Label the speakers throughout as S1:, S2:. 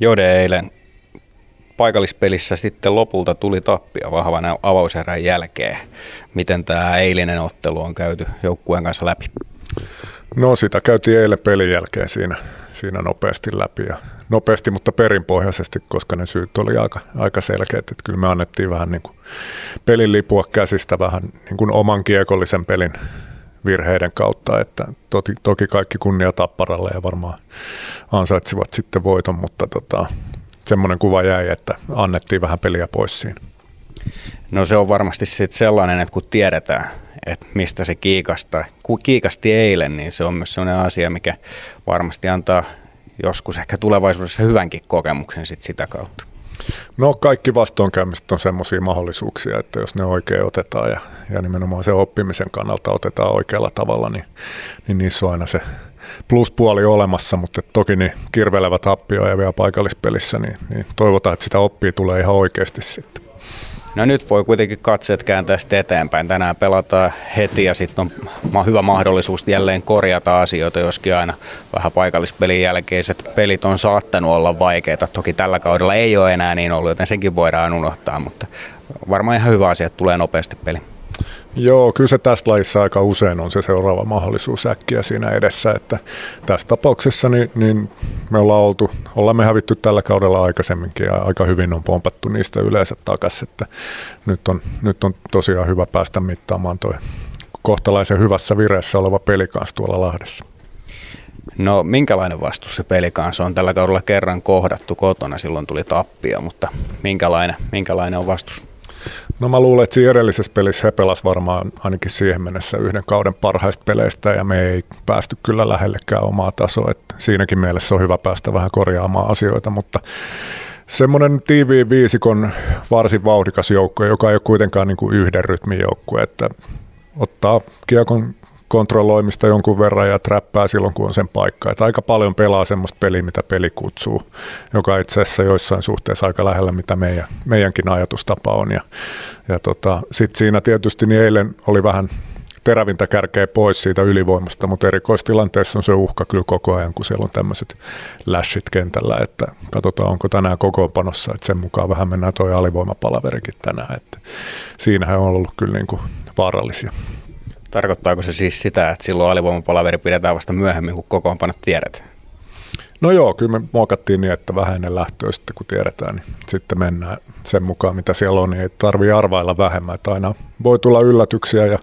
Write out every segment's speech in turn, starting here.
S1: Jode eilen paikallispelissä sitten lopulta tuli tappia vahvan avauserän jälkeen. Miten tämä eilinen ottelu on käyty joukkueen kanssa läpi?
S2: No sitä käytiin eilen pelin jälkeen siinä, siinä nopeasti läpi ja nopeasti, mutta perinpohjaisesti, koska ne syyt oli aika, aika selkeät. Että kyllä me annettiin vähän niin kuin pelin lipua käsistä vähän niin kuin oman kiekollisen pelin virheiden kautta, että toki, toki kaikki kunnia Tapparalle ja varmaan ansaitsivat sitten voiton, mutta tota, semmoinen kuva jäi, että annettiin vähän peliä pois siinä.
S1: No se on varmasti sitten sellainen, että kun tiedetään, että mistä se kiikasta, kun kiikasti eilen, niin se on myös sellainen asia, mikä varmasti antaa joskus ehkä tulevaisuudessa hyvänkin kokemuksen sit sitä kautta.
S2: No kaikki vastoinkäymiset on semmoisia mahdollisuuksia, että jos ne oikein otetaan ja, ja nimenomaan se oppimisen kannalta otetaan oikealla tavalla, niin, niin niissä on aina se pluspuoli olemassa, mutta toki niin kirvelevä tappio ja vielä paikallispelissä, niin, niin toivotaan, että sitä oppii tulee ihan oikeasti sitten.
S1: No nyt voi kuitenkin katseet kääntää sitten eteenpäin. Tänään pelataan heti ja sitten on hyvä mahdollisuus jälleen korjata asioita, joskin aina vähän paikallispelin jälkeiset pelit on saattanut olla vaikeita. Toki tällä kaudella ei ole enää niin ollut, joten senkin voidaan unohtaa, mutta varmaan ihan hyvä asia, että tulee nopeasti peli.
S2: Joo, kyllä se tässä lajissa aika usein on se seuraava mahdollisuus äkkiä siinä edessä, että tässä tapauksessa niin, niin me ollaan oltu, ollaan me hävitty tällä kaudella aikaisemminkin ja aika hyvin on pompattu niistä yleensä takaisin, että nyt on, nyt on tosiaan hyvä päästä mittaamaan toi kohtalaisen hyvässä vireessä oleva peli kanssa tuolla Lahdessa.
S1: No minkälainen vastus se peli kanssa on? Tällä kaudella kerran kohdattu kotona, silloin tuli tappia, mutta minkälainen, minkälainen on vastus?
S2: No mä luulen, että siinä edellisessä pelissä he pelasi varmaan ainakin siihen mennessä yhden kauden parhaista peleistä ja me ei päästy kyllä lähellekään omaa tasoa. Että siinäkin mielessä on hyvä päästä vähän korjaamaan asioita, mutta semmoinen tiiviin viisikon varsin vauhdikas joukko, joka ei ole kuitenkaan niin kuin yhden rytmin joukkue, että ottaa kiekon kontrolloimista jonkun verran ja träppää silloin, kun on sen paikka. Että aika paljon pelaa semmoista peliä, mitä peli kutsuu, joka itse asiassa joissain suhteessa aika lähellä, mitä meidän, meidänkin ajatustapa on. Ja, ja tota, sitten siinä tietysti niin eilen oli vähän terävintä kärkeä pois siitä ylivoimasta, mutta erikoistilanteessa on se uhka kyllä koko ajan, kun siellä on tämmöiset läshit kentällä, että katsotaan onko tänään kokoonpanossa, että sen mukaan vähän mennään toi alivoimapalaverikin tänään, että siinähän on ollut kyllä niin kuin vaarallisia.
S1: Tarkoittaako se siis sitä, että silloin alivoimapalaveri pidetään vasta myöhemmin, kun kokoonpanot tiedetään?
S2: No joo, kyllä me muokattiin niin, että vähän ennen lähtöä sitten kun tiedetään, niin sitten mennään sen mukaan, mitä siellä on, niin ei tarvitse arvailla vähemmän. Että aina voi tulla yllätyksiä ja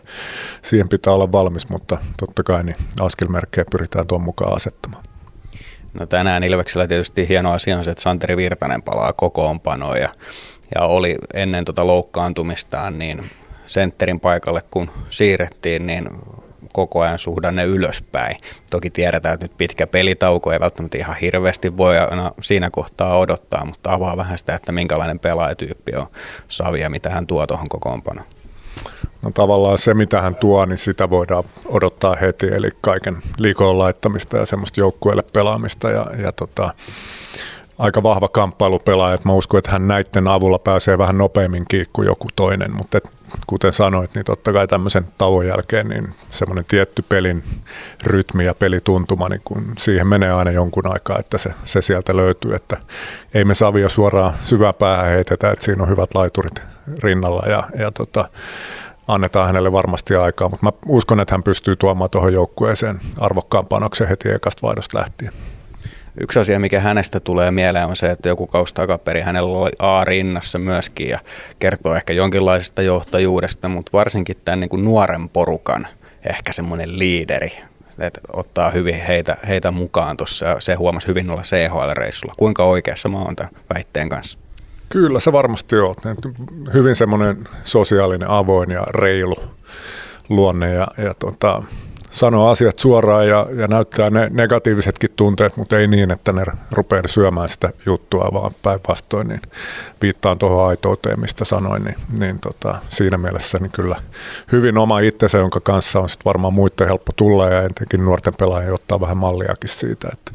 S2: siihen pitää olla valmis, mutta totta kai niin askelmerkkejä pyritään tuon mukaan asettamaan.
S1: No tänään Ilveksellä tietysti hieno asia on se, että Santeri Virtanen palaa kokoonpanoon ja, ja oli ennen tota loukkaantumistaan niin sentterin paikalle kun siirrettiin, niin koko ajan suhdanne ylöspäin. Toki tiedetään, että nyt pitkä pelitauko ei välttämättä ihan hirveästi voi aina siinä kohtaa odottaa, mutta avaa vähän sitä, että minkälainen pelaajatyyppi on Savi ja mitä hän tuo tuohon kokoonpanoon.
S2: No tavallaan se, mitä hän tuo, niin sitä voidaan odottaa heti, eli kaiken liikoon laittamista ja semmoista joukkueelle pelaamista ja, ja tota, aika vahva kamppailupelaaja, että mä uskon, että hän näiden avulla pääsee vähän nopeammin kuin joku toinen, mutta kuten sanoit, niin totta kai tämmöisen tauon jälkeen niin semmoinen tietty pelin rytmi ja pelituntuma, niin kun siihen menee aina jonkun aikaa, että se, se sieltä löytyy, että ei me Savia suoraan syvään päähän heitetä, että siinä on hyvät laiturit rinnalla ja, ja tota, annetaan hänelle varmasti aikaa, mutta mä uskon, että hän pystyy tuomaan tuohon joukkueeseen arvokkaan panoksen heti ekasta vaihdosta lähtien.
S1: Yksi asia, mikä hänestä tulee mieleen, on se, että joku kausi takaperin hänellä oli A rinnassa myöskin ja kertoo ehkä jonkinlaisesta johtajuudesta, mutta varsinkin tämän niin kuin nuoren porukan ehkä semmoinen liideri, että ottaa hyvin heitä, heitä mukaan tuossa se huomasi hyvin olla CHL-reissulla. Kuinka oikeassa mä oon tämän väitteen kanssa?
S2: Kyllä se varmasti on. Hyvin semmoinen sosiaalinen, avoin ja reilu luonne ja, ja tota, sanoo asiat suoraan ja, ja näyttää ne negatiivisetkin tunteet, mutta ei niin, että ne rupeaa syömään sitä juttua, vaan päinvastoin, niin viittaan tuohon aitouteen, mistä sanoin, niin, niin tota, siinä mielessä niin kyllä hyvin oma itsensä, jonka kanssa on sit varmaan muiden helppo tulla ja etenkin nuorten pelaajien ottaa vähän malliakin siitä, että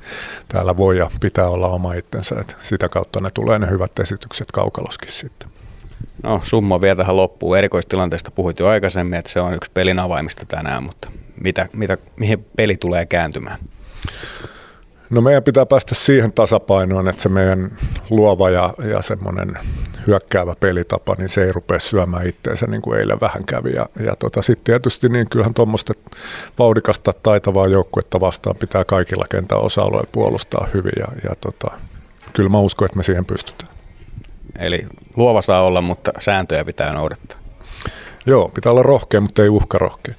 S2: täällä voi ja pitää olla oma itsensä, että sitä kautta ne tulee ne hyvät esitykset kaukaloskin sitten.
S1: No summa vielä tähän loppuun. Erikoistilanteesta puhuit jo aikaisemmin, että se on yksi pelin avaimista tänään, mutta mitä, mitä, mihin peli tulee kääntymään?
S2: No meidän pitää päästä siihen tasapainoon, että se meidän luova ja, ja semmoinen hyökkäävä pelitapa, niin se ei rupea syömään itteensä niin kuin eilen vähän kävi. Ja, ja tota, sitten tietysti niin kyllähän tuommoista vauhdikasta taitavaa joukkuetta vastaan pitää kaikilla kentän osa-alueilla puolustaa hyvin ja, ja tota, kyllä mä uskon, että me siihen pystytään.
S1: Eli luova saa olla, mutta sääntöjä pitää noudattaa.
S2: Joo, pitää olla rohkea, mutta ei uhka rohkea.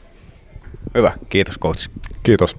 S1: Hyvä, kiitos coach.
S2: Kiitos.